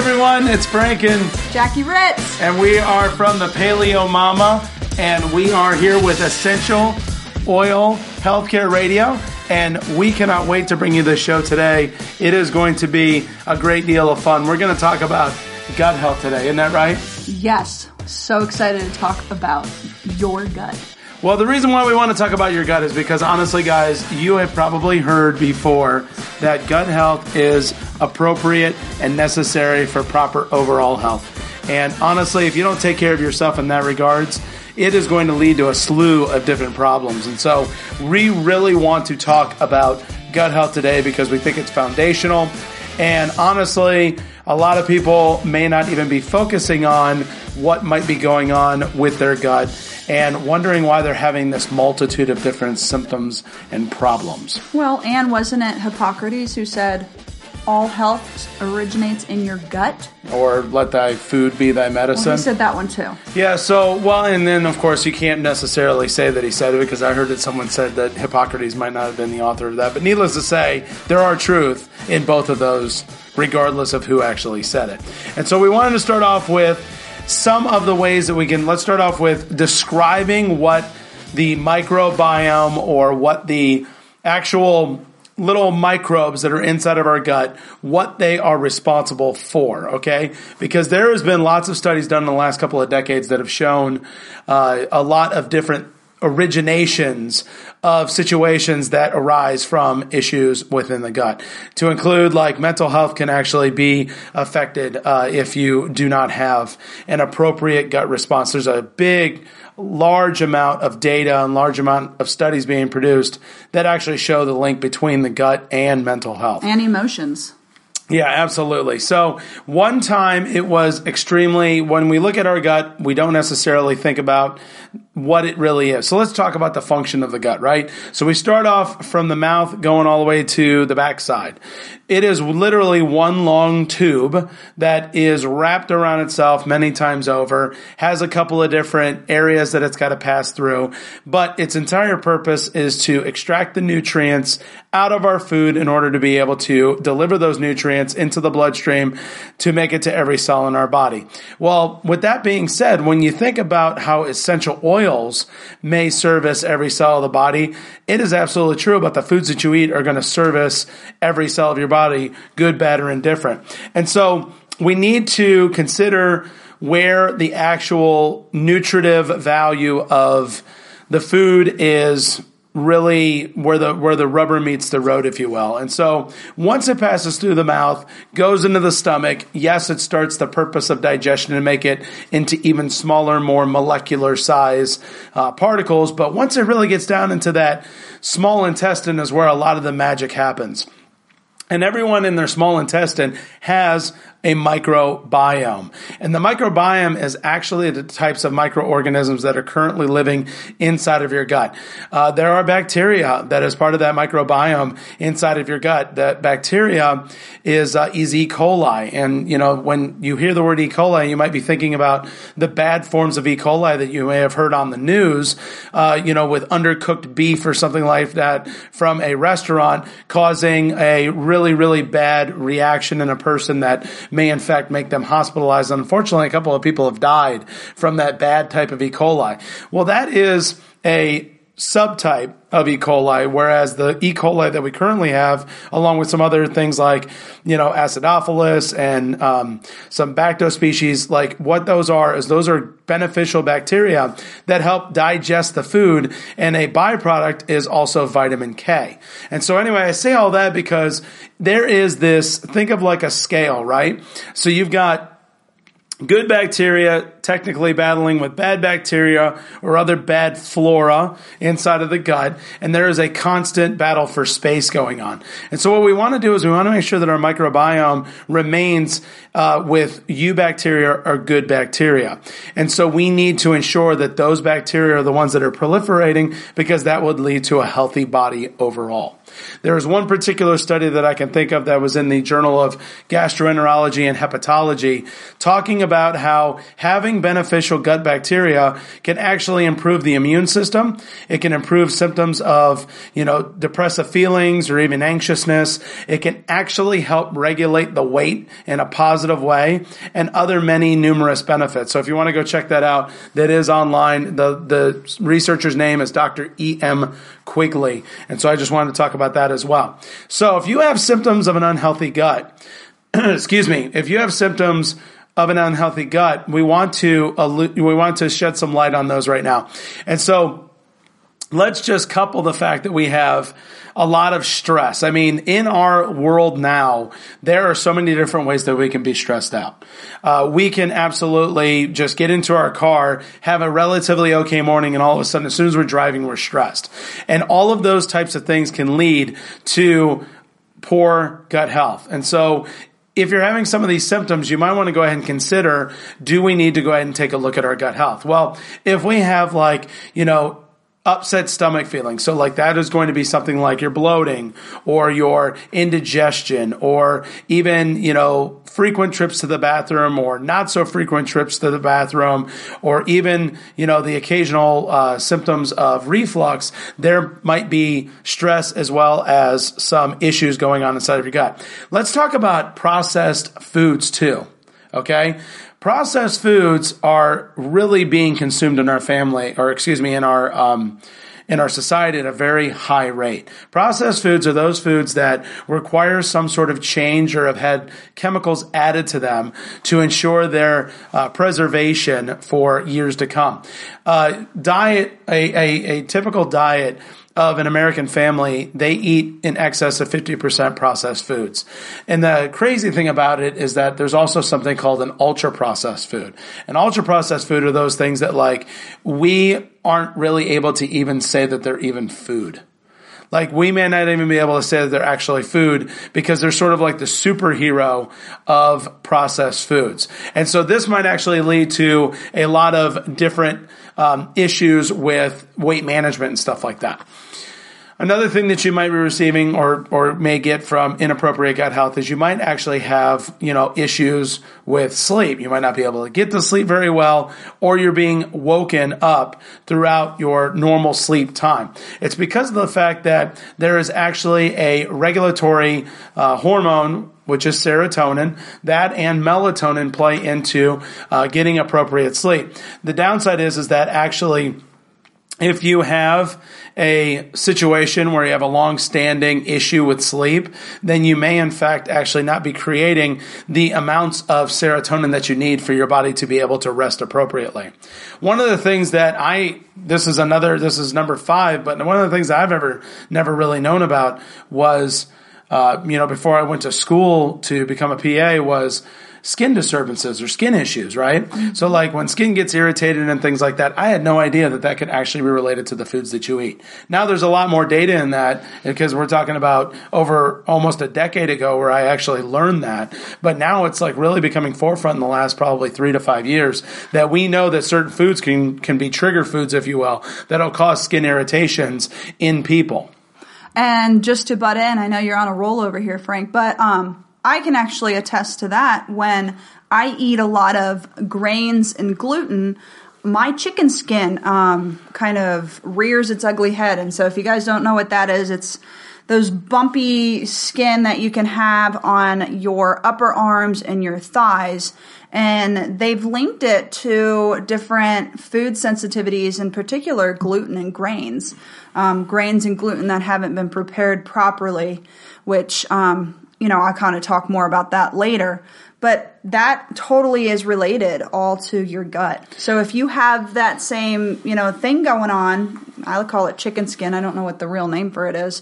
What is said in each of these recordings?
everyone, it's Frank and Jackie Ritz. and we are from the Paleo Mama, and we are here with Essential Oil Healthcare Radio, and we cannot wait to bring you this show today. It is going to be a great deal of fun. We're going to talk about gut health today, isn't that right? Yes, so excited to talk about your gut. Well, the reason why we want to talk about your gut is because honestly, guys, you have probably heard before that gut health is appropriate and necessary for proper overall health. And honestly, if you don't take care of yourself in that regards, it is going to lead to a slew of different problems. And so we really want to talk about gut health today because we think it's foundational. And honestly, a lot of people may not even be focusing on what might be going on with their gut and wondering why they're having this multitude of different symptoms and problems. Well, and wasn't it Hippocrates who said all health originates in your gut? Or let thy food be thy Well, medicine. he said that one too. Yeah, so, well, and then of course you can't necessarily say that he said it because I heard that someone said that Hippocrates might not have been the author of that. But needless to say, there are truth in both of those, regardless of who actually said it. And so we wanted to start off with some of the ways that we can, let's start off with describing what the microbiome or what the actual little microbes that are inside of our gut, what they are responsible for, okay? Because there has been lots of studies done in the last couple of decades that have shown uh, a lot of different originations of situations that arise from issues within the gut to include like mental health can actually be affected uh, if you do not have an appropriate gut response there's a big large amount of data and large amount of studies being produced that actually show the link between the gut and mental health And emotions. yeah, absolutely. So one time it was extremely, when we look at our gut, we don't necessarily think about what it really is. So let's talk about the function of the gut, right? So we start off from the mouth going all the way to the backside. It is literally one long tube that is wrapped around itself many times over, has a couple of different areas that it's got to pass through, but its entire purpose is to extract the nutrients out of our food in order to be able to deliver those nutrients into the bloodstream to make it to every cell in our body. Well, with that being said, when you think about how essential oils may service every cell of the body, it is absolutely true about the foods that you eat are going to service every cell of your body, good, bad, or indifferent. And so we need to consider where the actual nutritive value of the food is really where the where the rubber meets the road if you will. And so once it passes through the mouth goes into the stomach yes it starts the purpose of digestion to make it into even smaller more molecular size uh, particles. But once it really gets down into that small intestine is where a lot of the magic happens and everyone in their small intestine has a microbiome. And the microbiome is actually the types of microorganisms that are currently living inside of your gut. Uh, there are bacteria that is part of that microbiome inside of your gut. That bacteria is, uh, is E. coli. And, you know, when you hear the word E. coli, you might be thinking about the bad forms of E. coli that you may have heard on the news, uh, you know, with undercooked beef or something like that from a restaurant causing a really, really bad reaction in a person that may in fact make them hospitalized. Unfortunately, a couple of people have died from that bad type of E. coli. Well, that is a subtype of E. coli, whereas the E. coli that we currently have, along with some other things like, you know, acidophilus and um, some bacto species, like what those are is those are beneficial bacteria that help digest the food, and a byproduct is also vitamin K. And so, anyway, I say all that because there is this think of like a scale, right? So you've got good bacteria technically battling with bad bacteria or other bad flora inside of the gut and there is a constant battle for space going on. And so what we want to do is we want to make sure that our microbiome remains uh, with bacteria or good bacteria. And so we need to ensure that those bacteria are the ones that are proliferating because that would lead to a healthy body overall There is one particular study that I can think of that was in the Journal of Gastroenterology and Hepatology talking about how having beneficial gut bacteria can actually improve the immune system. It can improve symptoms of, you know, depressive feelings or even anxiousness. It can actually help regulate the weight in a positive way and other many numerous benefits. So if you want to go check that out, that is online. The, the researcher's name is Dr. E.M. Quigley. And so I just wanted to talk about that as well. So if you have symptoms of an unhealthy gut, excuse me, if you have symptoms of an unhealthy gut, we want to we want to shed some light on those right now. And so let's just couple the fact that we have a lot of stress. I mean, in our world now, there are so many different ways that we can be stressed out. Uh, we can absolutely just get into our car, have a relatively okay morning, and all of a sudden, as soon as we're driving, we're stressed. And all of those types of things can lead to poor gut health. And so if you're having some of these symptoms, you might want to go ahead and consider, do we need to go ahead and take a look at our gut health? Well, if we have like, you know, upset stomach feeling. So like that is going to be something like your bloating or your indigestion or even, you know, frequent trips to the bathroom or not so frequent trips to the bathroom or even, you know, the occasional uh, symptoms of reflux. There might be stress as well as some issues going on inside of your gut. Let's talk about processed foods too. Okay. Processed foods are really being consumed in our family, or excuse me, in our um, in our society at a very high rate. Processed foods are those foods that require some sort of change or have had chemicals added to them to ensure their uh, preservation for years to come. Uh, diet, a, a, a typical diet of an American family, they eat in excess of 50% processed foods. And the crazy thing about it is that there's also something called an ultra processed food. And ultra processed food are those things that like we aren't really able to even say that they're even food. Like we may not even be able to say that they're actually food because they're sort of like the superhero of processed foods. And so this might actually lead to a lot of different um, issues with weight management and stuff like that. Another thing that you might be receiving or, or may get from inappropriate gut health is you might actually have, you know, issues with sleep. You might not be able to get to sleep very well, or you're being woken up throughout your normal sleep time. It's because of the fact that there is actually a regulatory uh, hormone which is serotonin. That and melatonin play into uh, getting appropriate sleep. The downside is is that actually if you have a situation where you have a long standing issue with sleep, then you may in fact actually not be creating the amounts of serotonin that you need for your body to be able to rest appropriately. One of the things that I, this is another, this is number five, but one of the things I've ever, never really known about was, uh, you know, before I went to school to become a PA was, skin disturbances or skin issues, right? Mm-hmm. So like when skin gets irritated and things like that, I had no idea that that could actually be related to the foods that you eat. Now there's a lot more data in that because we're talking about over almost a decade ago where I actually learned that. But now it's like really becoming forefront in the last probably three to five years that we know that certain foods can, can be trigger foods, if you will, that'll cause skin irritations in people. And just to butt in, I know you're on a roll over here, Frank, but um, I can actually attest to that when I eat a lot of grains and gluten. My chicken skin um, kind of rears its ugly head. And so, if you guys don't know what that is, it's those bumpy skin that you can have on your upper arms and your thighs. And they've linked it to different food sensitivities, in particular gluten and grains. Um, grains and gluten that haven't been prepared properly, which um, you know, I'll kind of talk more about that later. But that totally is related all to your gut. So if you have that same, you know, thing going on, I call it chicken skin. I don't know what the real name for it is.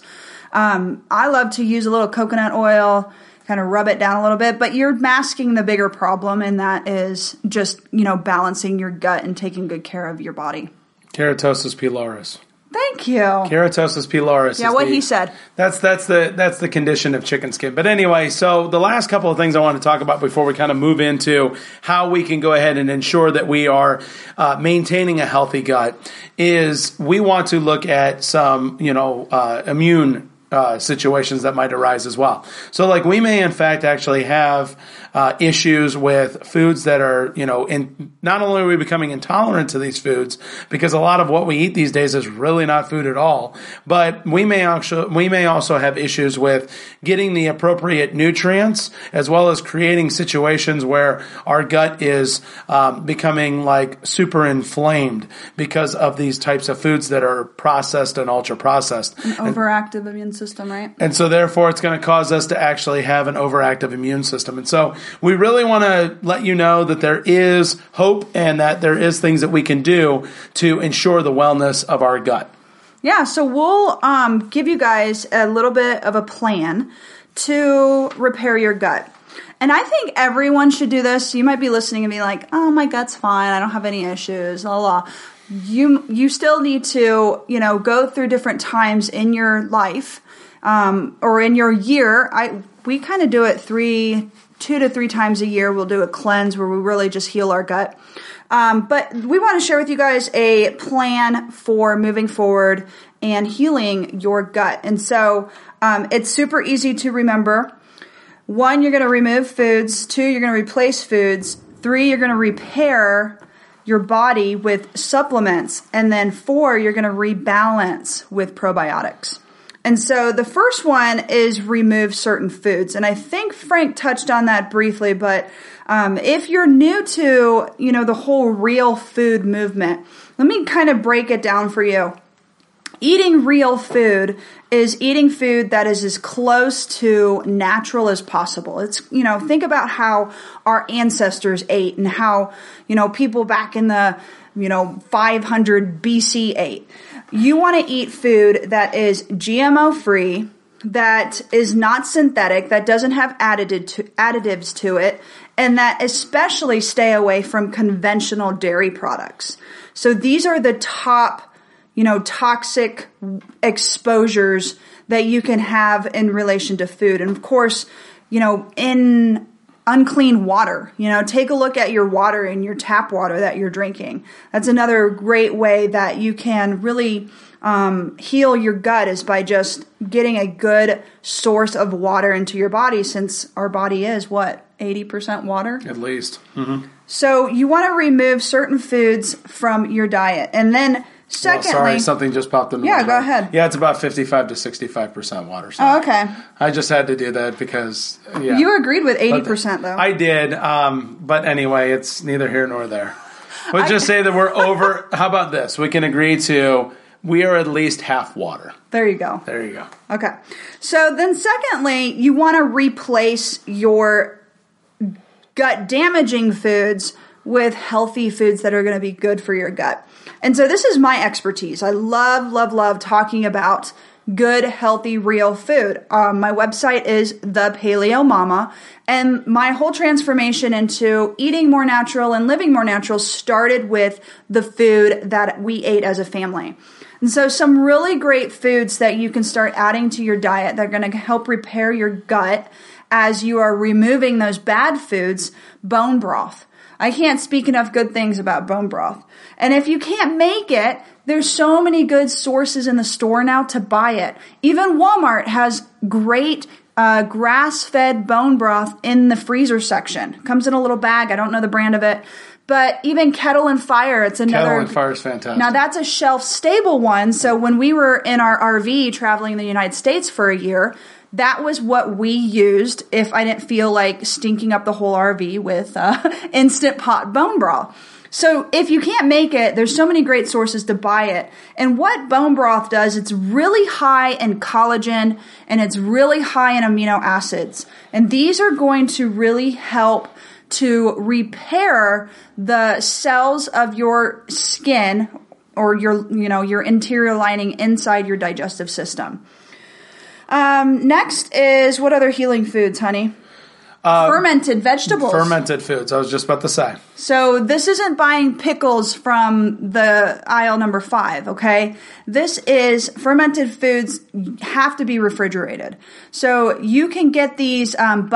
Um, I love to use a little coconut oil, kind of rub it down a little bit, but you're masking the bigger problem, and that is just, you know, balancing your gut and taking good care of your body. Keratosis pilaris. Thank you. Keratosis pilaris. Yeah, what the, he said. That's that's the that's the condition of chicken skin. But anyway, so the last couple of things I want to talk about before we kind of move into how we can go ahead and ensure that we are uh, maintaining a healthy gut is we want to look at some you know uh, immune uh, situations that might arise as well. So, like, we may in fact actually have uh, issues with foods that are, you know, in not only are we becoming intolerant to these foods because a lot of what we eat these days is really not food at all, but we may also we may also have issues with getting the appropriate nutrients as well as creating situations where our gut is um, becoming like super inflamed because of these types of foods that are processed and ultra processed. Overactive immune system, right? And so, therefore, it's going to cause us to actually have an overactive immune system. And so, we really want to let you know that there is hope and that there is things that we can do to ensure the wellness of our gut. Yeah, so we'll um, give you guys a little bit of a plan to repair your gut. And I think everyone should do this. You might be listening and be like, "Oh, my gut's fine. I don't have any issues." La la. You you still need to you know go through different times in your life um, or in your year. I we kind of do it three two to three times a year. We'll do a cleanse where we really just heal our gut. Um, but we want to share with you guys a plan for moving forward and healing your gut. And so um, it's super easy to remember. One, you're going to remove foods. Two, you're going to replace foods. Three, you're going to repair your body with supplements. And then four, you're going to rebalance with probiotics. And so the first one is remove certain foods. And I think Frank touched on that briefly, but um, if you're new to, you know, the whole real food movement, let me kind of break it down for you. Eating real food is eating food that is as close to natural as possible. It's, you know, think about how our ancestors ate and how, you know, people back in the, you know, 500 BC ate. You want to eat food that is GMO free, that is not synthetic, that doesn't have to, additives to it, and that especially stay away from conventional dairy products. So these are the top you know, toxic exposures that you can have in relation to food. And of course, you know, in unclean water, you know, take a look at your water and your tap water that you're drinking. That's another great way that you can really um, heal your gut is by just getting a good source of water into your body since our body is what 80% water at least mm-hmm. so you want to remove certain foods from your diet and then Secondly, well, sorry, something just popped in. Yeah, go ahead. Yeah, it's about fifty-five to sixty-five percent water. So oh, okay. I just had to do that because yeah. You agreed with eighty percent though. I did, um, but anyway, it's neither here nor there. But just say that we're over. How about this? We can agree to we are at least half water. There you go. There you go. Okay. So then, secondly, you want to replace your gut damaging foods with healthy foods that are going to be good for your gut. And so this is my expertise. I love, love, love talking about good, healthy, real food. Um, my website is the Paleo Mama, and my whole transformation into eating more natural and living more natural started with the food that we ate as a family. And so, some really great foods that you can start adding to your diet that are going to help repair your gut as you are removing those bad foods bone broth. I can't speak enough good things about bone broth. And if you can't make it, there's so many good sources in the store now to buy it. Even Walmart has great uh, grass fed bone broth in the freezer section. Comes in a little bag. I don't know the brand of it. But even Kettle and Fire, it's another. Kettle and Fire is fantastic. Now that's a shelf stable one. So when we were in our RV traveling the United States for a year, that was what we used if I didn't feel like stinking up the whole RV with uh, instant pot bone broth. So if you can't make it, there's so many great sources to buy it. And what bone broth does, it's really high in collagen and it's really high in amino acids. And these are going to really help to repair the cells of your skin or your, you know, your interior lining inside your digestive system. Um, next is what other healing foods, honey? Uh, fermented vegetables. Fermented foods. I was just about to say. So this isn't buying pickles from the aisle number five, okay? This is fermented foods have to be refrigerated. So you can get these, um,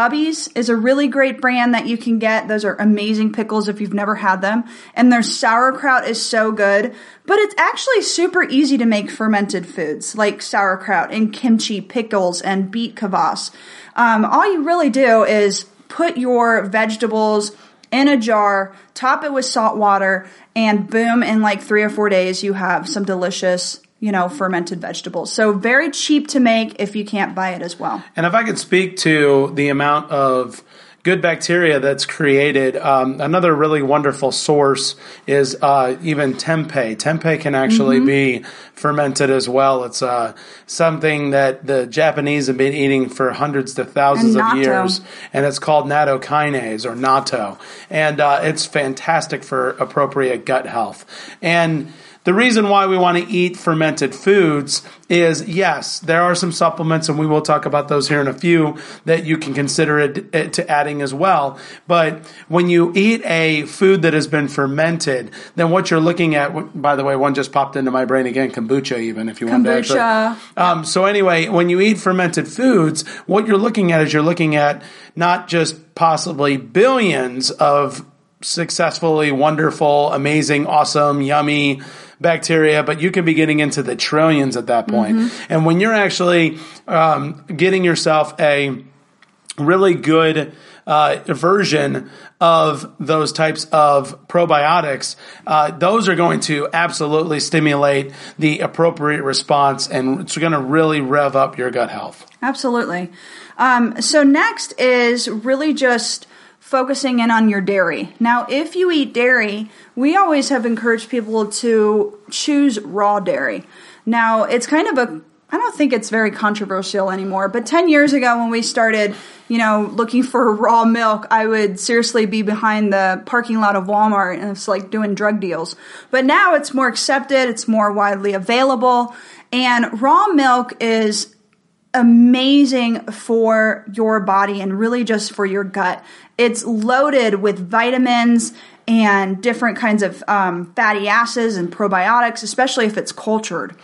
is a really great brand that you can get. Those are amazing pickles if you've never had them. And their sauerkraut is so good. But it's actually super easy to make fermented foods like sauerkraut and kimchi pickles and beet kvass. Um, all you really do is put your vegetables in a jar, top it with salt water, and boom, in like three or four days, you have some delicious, you know, fermented vegetables. So very cheap to make if you can't buy it as well. And if I could speak to the amount of good bacteria that's created. Um, another really wonderful source is uh, even tempeh. Tempeh can actually mm-hmm. be fermented as well. It's uh, something that the Japanese have been eating for hundreds to thousands of years, and it's called nattokinase or natto, and uh, it's fantastic for appropriate gut health. And the reason why we want to eat fermented foods is yes, there are some supplements, and we will talk about those here in a few that you can consider it, it to adding as well. But when you eat a food that has been fermented, then what you're looking at, by the way, one just popped into my brain again, kombucha, even if you want to actually. Um, so anyway, when you eat fermented foods, what you're looking at is you're looking at not just possibly billions of successfully wonderful, amazing, awesome, yummy bacteria, but you can be getting into the trillions at that point. Mm-hmm. And when you're actually um, getting yourself a really good uh, version of those types of probiotics, uh, those are going to absolutely stimulate the appropriate response and it's going to really rev up your gut health. Absolutely. Um, so, next is really just focusing in on your dairy. Now, if you eat dairy, we always have encouraged people to choose raw dairy. Now, it's kind of a I don't think it's very controversial anymore, but 10 years ago when we started, you know, looking for raw milk, I would seriously be behind the parking lot of Walmart and it's like doing drug deals. But now it's more accepted, it's more widely available, and raw milk is amazing for your body and really just for your gut. It's loaded with vitamins and different kinds of um, fatty acids and probiotics, especially if it's cultured.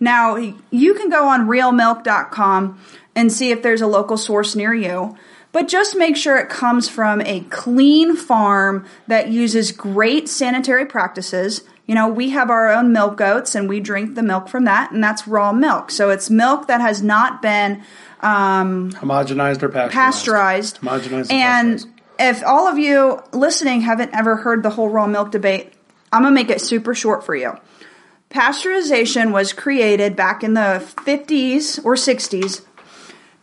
Now, you can go on realmilk.com and see if there's a local source near you, but just make sure it comes from a clean farm that uses great sanitary practices. You know, we have our own milk goats and we drink the milk from that, and that's raw milk. So it's milk that has not been um, homogenized or pasteurized. Pasteurized. Homogenized and, pasteurized if all of you listening haven't ever heard the whole raw milk debate, I'm going to make it super short for you. Pasteurization was created back in the 50s or 60s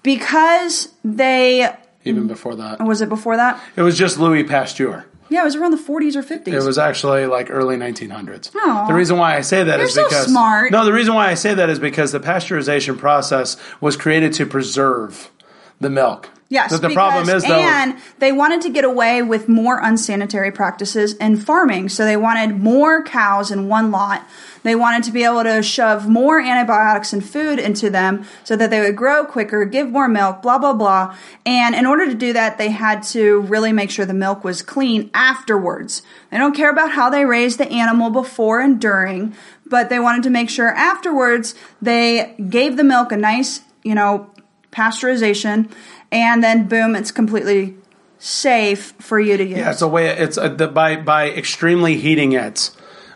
because they. Even before that. Was it before that? It was just Louis Pasteur. Yeah, it was around the 40s or 50s. It was actually like early 1900s. Aww. The reason why I say that is because so smart. no, the reason why I say that is because the pasteurization process was created to preserve the milk. Yes, but the because, problem is though, and they wanted to get away with more unsanitary practices in farming. So they wanted more cows in one lot. They wanted to be able to shove more antibiotics and food into them so that they would grow quicker, give more milk, blah blah blah. And in order to do that, they had to really make sure the milk was clean afterwards. They don't care about how they raised the animal before and during, but they wanted to make sure afterwards they gave the milk a nice, you know, pasteurization and then boom, it's completely safe for you to use. Yeah, it's a way. It's a, the, by by extremely heating it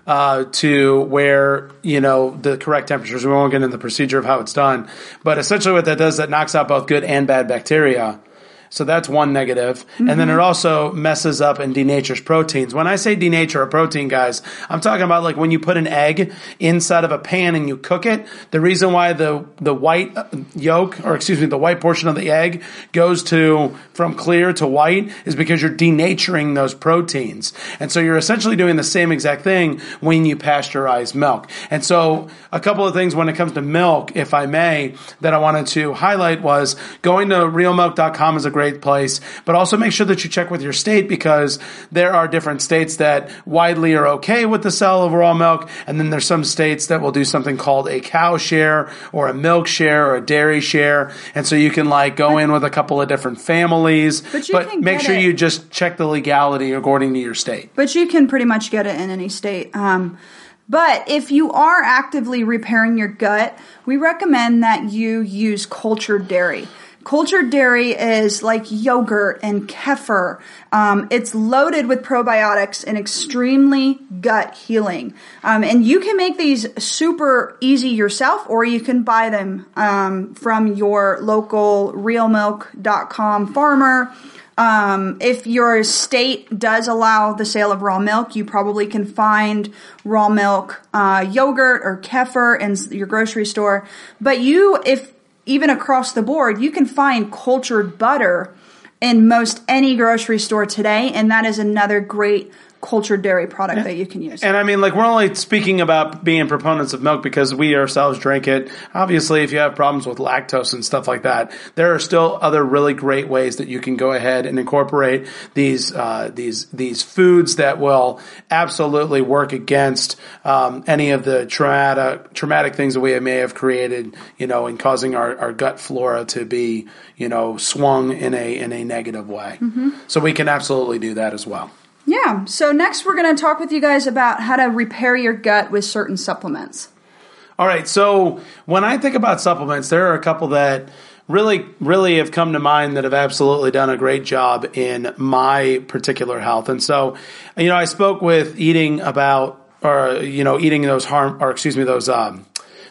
uh, to where you know the correct temperatures. We won't get into the procedure of how it's done, but essentially what that does that knocks out both good and bad bacteria so that's one negative. Mm-hmm. And then it also messes up and denatures proteins. When I say denature a protein, guys, I'm talking about like when you put an egg inside of a pan and you cook it. The reason why the the white uh, yolk, or excuse me, the white portion of the egg goes to from clear to white is because you're denaturing those proteins. And so you're essentially doing the same exact thing when you pasteurize milk. And so a couple of things when it comes to milk, if I may, that I wanted to highlight was going to realmilk.com is a great great place. But also make sure that you check with your state because there are different states that widely are okay with the sale of raw milk, and then there's some states that will do something called a cow share or a milk share or a dairy share, and so you can like go in with a couple of different families. But you can make sure it- you just check the legality according to your state. But you can pretty much get it in any state. Um, but if you are actively repairing your gut, we recommend that you use cultured dairy. Cultured dairy is like yogurt and kefir. Um, it's loaded with probiotics and extremely gut healing. Um, and you can make these super easy yourself, or you can buy them um, from your local realmilk.com farmer. Um, if your state does allow the sale of raw milk, you probably can find raw milk, uh, yogurt or kefir in your grocery store. But you, if even across the board, you can find cultured butter in most any grocery store today, and that is another great cultured dairy product that you can use. And I mean, like, we're only speaking about being proponents of milk because we ourselves drink it. Obviously, if you have problems with lactose and stuff like that, there are still other really great ways that you can go ahead and incorporate these uh, these these foods that will absolutely work against um, any of the traumatic traumatic things that we may have created, you know, in causing our, our gut flora to be, you know, swung in a in a negative way. So we can absolutely do that as well. Yeah. So next, we're going to talk with you guys about how to repair your gut with certain supplements. All right. So when I think about supplements, there are a couple that really, really have come to mind that have absolutely done a great job in my particular health. And so, you know, I spoke with eating about, or, you know, eating those harm, or excuse me, those, um,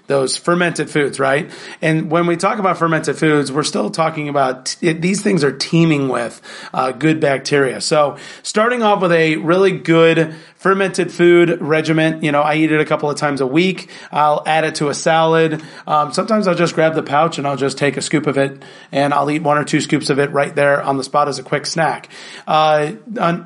those fermented foods, right? And when we talk about fermented foods, we're still talking about t- these things are teeming with uh, good bacteria. So starting off with a really good fermented food regimen, you know, I eat it a couple of times a week. I'll add it to a salad. Um, sometimes I'll just grab the pouch and I'll just take a scoop of it and I'll eat one or two scoops of it right there on the spot as a quick snack. Uh,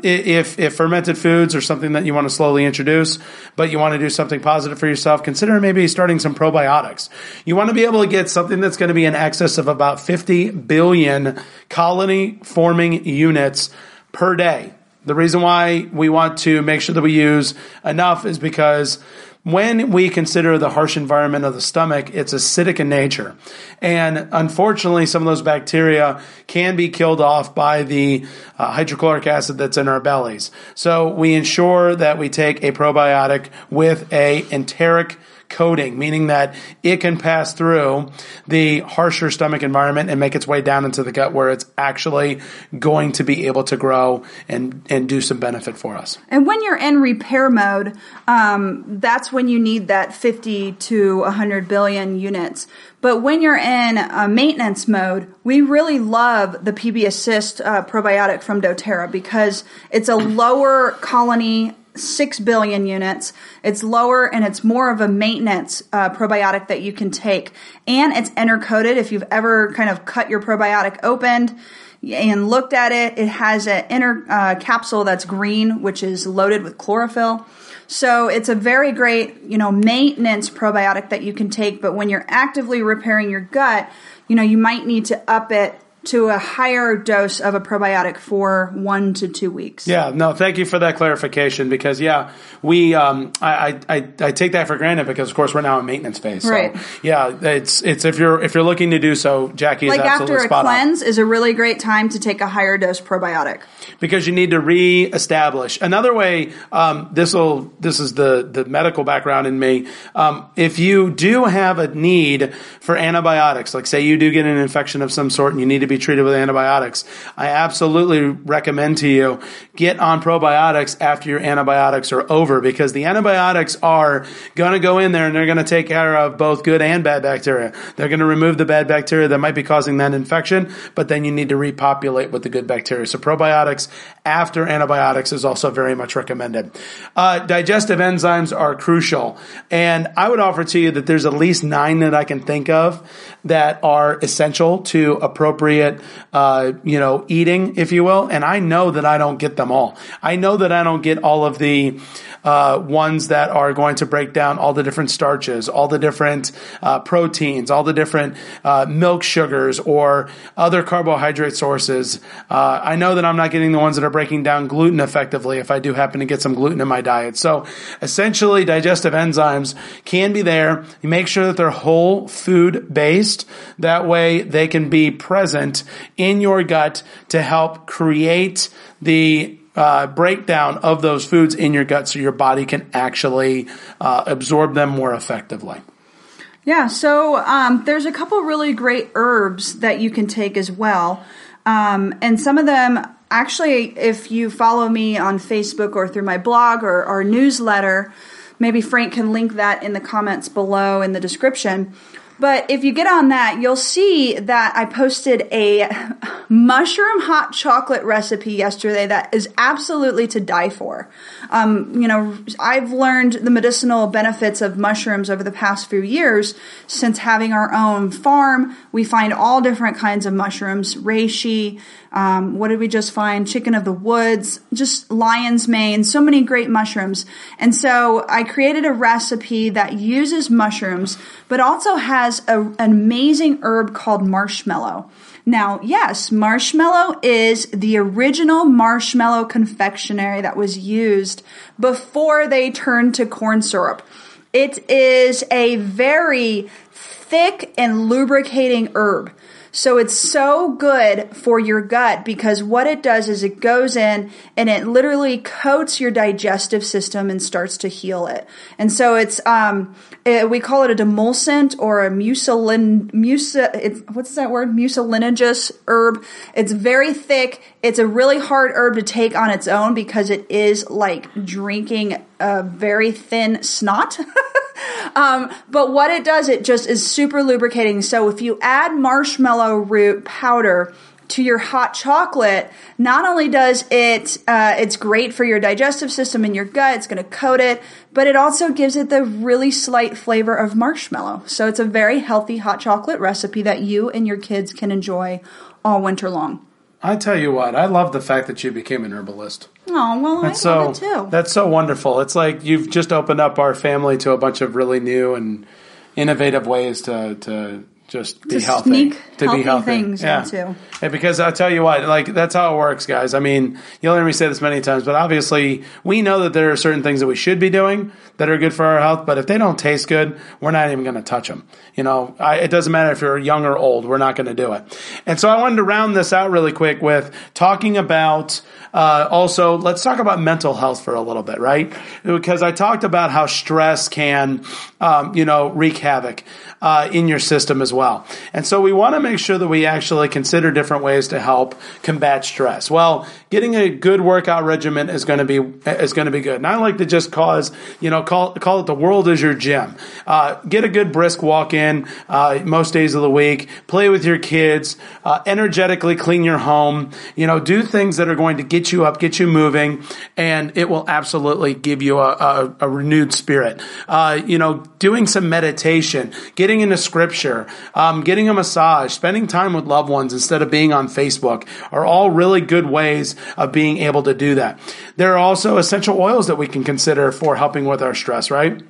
if, if fermented foods are something that you want to slowly introduce, but you want to do something positive for yourself, consider maybe starting some probiotics. You want to be able to get something that's going to be in excess of about 50 billion colony forming units per day. The reason why we want to make sure that we use enough is because when we consider the harsh environment of the stomach, it's acidic in nature. And unfortunately, some of those bacteria can be killed off by the uh, hydrochloric acid that's in our bellies. So we ensure that we take a probiotic with a enteric coating, meaning that it can pass through the harsher stomach environment and make its way down into the gut where it's actually going to be able to grow and, and do some benefit for us. And when you're in repair mode, um, that's when you need that 50 to 100 billion units. But when you're in maintenance mode, we really love the PB Assist uh, probiotic from doTERRA because it's a lower colony 6 billion units. It's lower and it's more of a maintenance uh, probiotic that you can take. And it's intercoated. If you've ever kind of cut your probiotic opened, and looked at it, it has an inner uh, capsule that's green, which is loaded with chlorophyll. So it's a very great, you know, maintenance probiotic that you can take. But when you're actively repairing your gut, you know, you might need to up it to a higher dose of a probiotic for one to two weeks. Yeah, no, thank you for that clarification because yeah, we um, I, I I take that for granted because of course we're now in maintenance phase. So, Right. Yeah, it's it's if you're if you're looking to do so, Jackie is Like after a spot on. cleanse is a really great time to take a higher dose probiotic. because you need to reestablish. Another way, um, this will this is the the medical background in me. Um, if you do have a need for antibiotics, like say you do get an infection of some sort and you need to be treated with antibiotics, I absolutely recommend to you get on probiotics after your antibiotics are over because the antibiotics are going to go in there and they're going to take care of both good and bad bacteria. They're going to remove the bad bacteria that might be causing that infection, but then you need to repopulate with the good bacteria. So probiotics after antibiotics is also very much recommended. Uh, digestive enzymes are crucial, and I would offer to you that there's at least nine that I can think of that are essential to appropriate appropriate, uh, you know, eating, if you will. And I know that I don't get them all. I know that I don't get all of the uh, ones that are going to break down all the different starches, all the different uh, proteins, all the different uh, milk sugars or other carbohydrate sources. Uh, I know that I'm not getting the ones that are breaking down gluten effectively if I do happen to get some gluten in my diet. So essentially, digestive enzymes can be there. You make sure that they're whole food based. That way they can be present in your gut to help create the uh, breakdown of those foods in your gut so your body can actually uh, absorb them more effectively. Yeah, so um, there's a couple really great herbs that you can take as well. Um, and some of them, actually, if you follow me on Facebook or through my blog or, or newsletter, maybe Frank can link that in the comments below in the description. But if you get on that, you'll see that I posted a mushroom hot chocolate recipe yesterday that is absolutely to die for. Um, you know, I've learned the medicinal benefits of mushrooms over the past few years since having our own farm. We find all different kinds of mushrooms, reishi, um, what did we just find? Chicken of the woods, just lion's mane, so many great mushrooms. And so I created a recipe that uses mushrooms, but also has a, an amazing herb called marshmallow. Now, yes, marshmallow is the original marshmallow confectionery that was used before they turned to corn syrup. It is a very thick and lubricating herb. So it's so good for your gut because what it does is it goes in and it literally coats your digestive system and starts to heal it. And so it's, um, it, we call it a demulcent or a mucilin, muci, what's that word? Mucilaginous herb. It's very thick. It's a really hard herb to take on its own because it is like drinking a very thin snot. um, but what it does, it just is super lubricating. So if you add marshmallow root powder to your hot chocolate, not only does it, uh, it's great for your digestive system and your gut, it's going to coat it, but it also gives it the really slight flavor of marshmallow. So it's a very healthy hot chocolate recipe that you and your kids can enjoy all winter long. I tell you what, I love the fact that you became an herbalist. Oh well, that's I love so, it too. That's so wonderful. It's like you've just opened up our family to a bunch of really new and innovative ways to to just be to healthy. to healthy be healthy. Things yeah. Into. yeah. Because I'll tell you what, like that's how it works, guys. I mean, you'll hear me say this many times, but obviously we know that there are certain things that we should be doing that are good for our health. But if they don't taste good, we're not even going to touch them. You know, I, it doesn't matter if you're young or old. We're not going to do it. And so I wanted to round this out really quick with talking about uh, also, let's talk about mental health for a little bit, right? Because I talked about how stress can, um, you know, wreak havoc uh, in your system as well. And so we want to make sure that we actually consider different ways to help combat stress. Well, getting a good workout regimen is going to be is going to be good. And I like to just cause, you know, call call it the world is your gym. Uh, get a good brisk walk in uh, most days of the week. Play with your kids. Uh, energetically clean your home. You know, do things that are going to get you up, get you moving, and it will absolutely give you a, a, a renewed spirit. Uh, you know, doing some meditation, getting into scripture, um, getting a massage, spending time with loved ones instead of being on Facebook are all really good ways of being able to do that. There are also essential oils that we can consider for helping with our stress, right?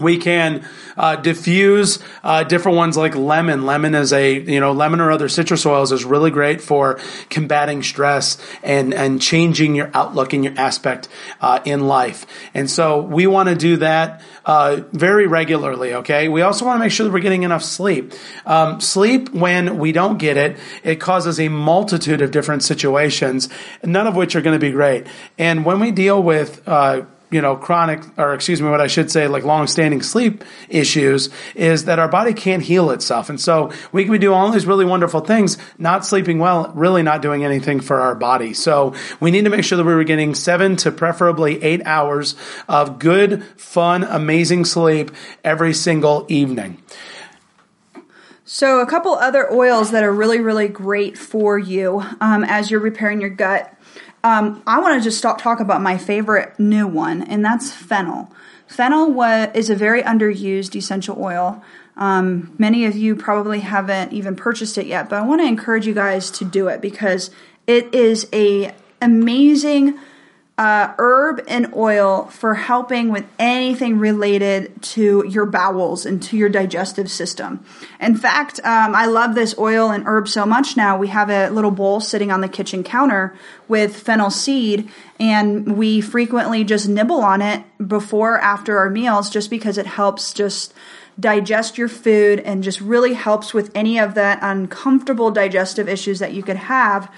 We can uh, diffuse uh, different ones like lemon. Lemon is a you know lemon or other citrus oils is really great for combating stress and and changing your outlook and your aspect uh, in life. And so we want to do that uh, very regularly. Okay. We also want to make sure that we're getting enough sleep. Um, sleep when we don't get it, it causes a multitude of different situations, none of which are going to be great. And when we deal with uh, you know, chronic, or excuse me, what I should say, like long-standing sleep issues is that our body can't heal itself. And so we can do all these really wonderful things, not sleeping well, really not doing anything for our body. So we need to make sure that we were getting seven to preferably eight hours of good, fun, amazing sleep every single evening. So, a couple other oils that are really, really great for you um, as you're repairing your gut um, I want to just stop talk about my favorite new one, and that's fennel. Fennel is a very underused essential oil. Um, many of you probably haven't even purchased it yet, but I want to encourage you guys to do it because it is a amazing uh, herb and oil for helping with anything related to your bowels and to your digestive system. In fact, um, I love this oil and herb so much now. We have a little bowl sitting on the kitchen counter with fennel seed, and we frequently just nibble on it before, after our meals, just because it helps just digest your food and just really helps with any of that uncomfortable digestive issues that you could have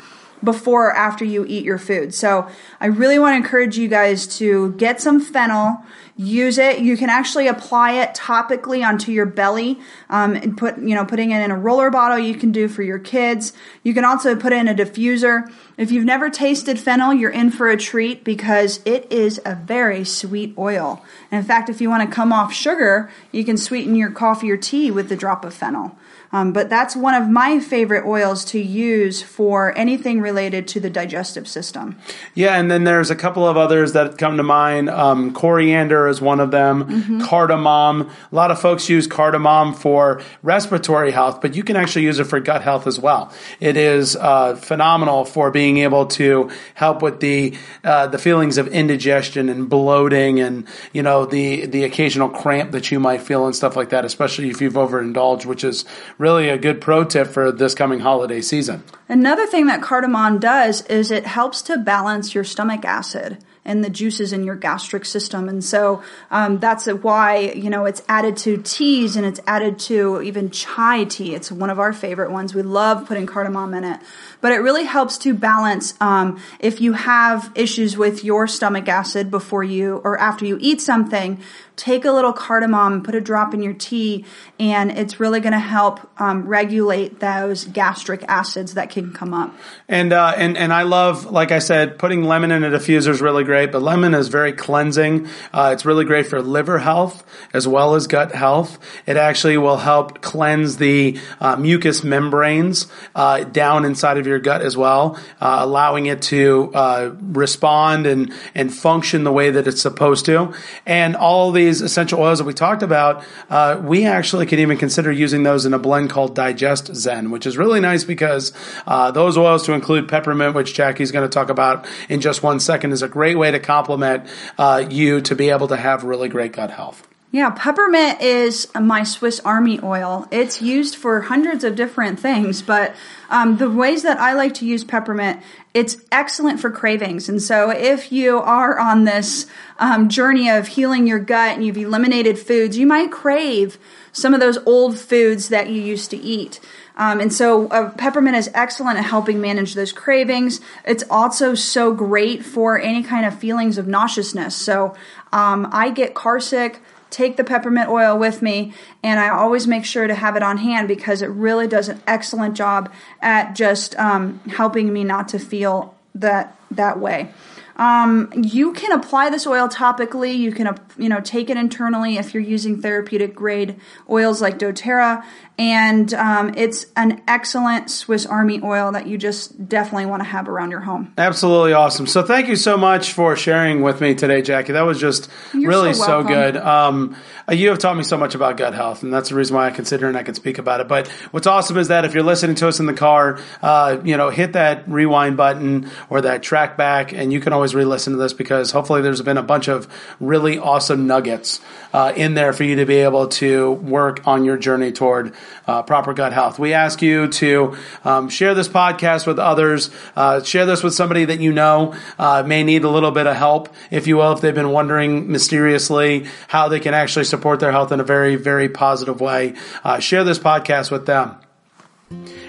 before or after you eat your food. So I really want to encourage you guys to get some fennel, use it. You can actually apply it topically onto your belly um, and put, you know, putting it in a roller bottle you can do for your kids. You can also put it in a diffuser. If you've never tasted fennel, you're in for a treat because it is a very sweet oil. And in fact, if you want to come off sugar, you can sweeten your coffee or tea with a drop of fennel. Um, but that's one of my favorite oils to use for anything related to the digestive system. Yeah, and then there's a couple of others that come to mind. Um, coriander is one of them. Mm-hmm. Cardamom. A lot of folks use cardamom for respiratory health, but you can actually use it for gut health as well. It is uh, phenomenal for being able to help with the uh, the feelings of indigestion and bloating, and you know the the occasional cramp that you might feel and stuff like that, especially if you've overindulged, which is really a good pro tip for this coming holiday season. Another thing that cardamom does is it helps to balance your stomach acid and the juices in your gastric system. And so um, that's why, you know, it's added to teas and it's added to even chai tea. It's one of our favorite ones. We love putting cardamom in it. But it really helps to balance um, if you have issues with your stomach acid before you or after you eat something take a little cardamom, put a drop in your tea, and it's really going to help um, regulate those gastric acids that can come up. And uh, and and I love, like I said, putting lemon in a diffuser is really great. But lemon is very cleansing. Uh, it's really great for liver health as well as gut health. It actually will help cleanse the uh, mucous membranes uh, down inside of your gut as well, uh, allowing it to uh, respond and and function the way that it's supposed to. And all the these essential oils that we talked about, uh, we actually can even consider using those in a blend called Digest Zen, which is really nice because uh, those oils, to include peppermint, which Jackie's going to talk about in just one second, is a great way to complement uh, you to be able to have really great gut health. Yeah, peppermint is my Swiss Army oil. It's used for hundreds of different things, but um, the ways that I like to use peppermint, it's excellent for cravings. And so if you are on this um, journey of healing your gut and you've eliminated foods, you might crave some of those old foods that you used to eat. Um, and so uh, peppermint is excellent at helping manage those cravings. It's also so great for any kind of feelings of nauseousness. So um, I get car sick take the peppermint oil with me, and I always make sure to have it on hand because it really does an excellent job at just um, helping me not to feel that that way. Um, you can apply this oil topically. You can, you know, take it internally if you're using therapeutic grade oils like DoTerra, and um, it's an excellent Swiss Army oil that you just definitely want to have around your home. Absolutely awesome. So thank you so much for sharing with me today, Jackie. That was just you're really so, so good. Um, uh, you have taught me so much about gut health, and that's the reason why I consider and I can speak about it. But what's awesome is that if you're listening to us in the car, uh, you know, hit that rewind button or that track back, and you can always re-listen to this because hopefully there's been a bunch of really awesome nuggets uh, in there for you to be able to work on your journey toward uh, proper gut health. We ask you to um, share this podcast with others, uh, share this with somebody that you know uh, may need a little bit of help, if you will, if they've been wondering mysteriously how they can actually support their health in a very, very positive way. Uh, share this podcast with them.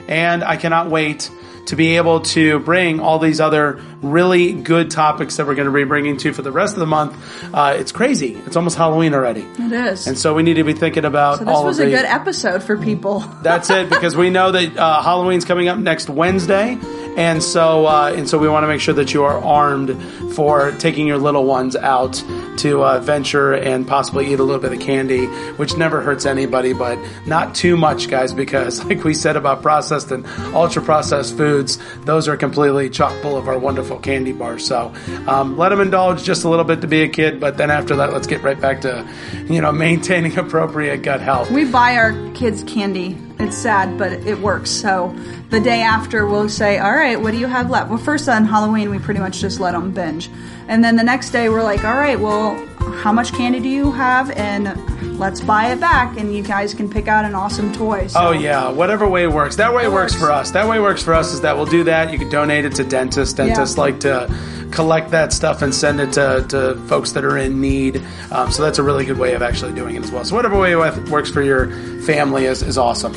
And I cannot wait to be able to bring all these other really good topics that we're going to be bringing to for the rest of the month. Uh, it's crazy. It's almost Halloween already. It is. And so we need to be thinking about so this all was of a good episode for people. that's it because we know that uh, Halloween's coming up next Wednesday. And so, uh, and so we want to make sure that you are armed for taking your little ones out to uh, venture and possibly eat a little bit of candy, which never hurts anybody, but not too much, guys, because like we said about processed and ultra processed foods, those are completely chock full of our wonderful candy bars. So um, let them indulge just a little bit to be a kid, but then after that, let's get right back to you know maintaining appropriate gut health. We buy our kids candy. It's sad, but it works. So the day after, we'll say, "All right, what do you have left?" Well, first on Halloween, we pretty much just let them binge, and then the next day, we're like, "All right, well, how much candy do you have?" and let's buy it back and you guys can pick out an awesome toy. So. Oh yeah, whatever way works. That way works. works. for us. That way works for us is that we'll do that. You can donate it to dentists. Dentists yeah. like to collect that stuff and send it to, to folks that are in need. Um, so that's a really good way of actually doing it as well. So whatever way works for your family is, is awesome.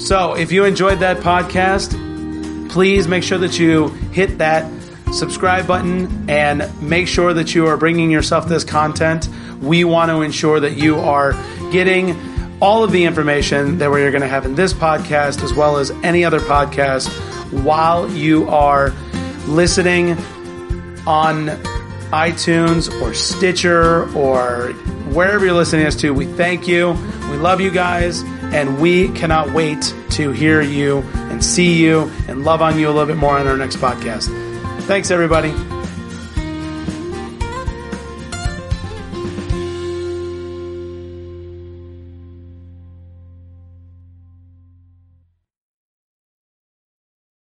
So if you enjoyed that podcast, please make sure that you hit that subscribe button and make sure that you are bringing yourself this content. We want to ensure that you are getting all of the information that we're going to have in this podcast as well as any other podcast while you are listening on iTunes or Stitcher or wherever you're listening us to. We thank you. We love you guys and we cannot wait to hear you and see you and love on you a little bit more on our next podcast. Thanks, everybody.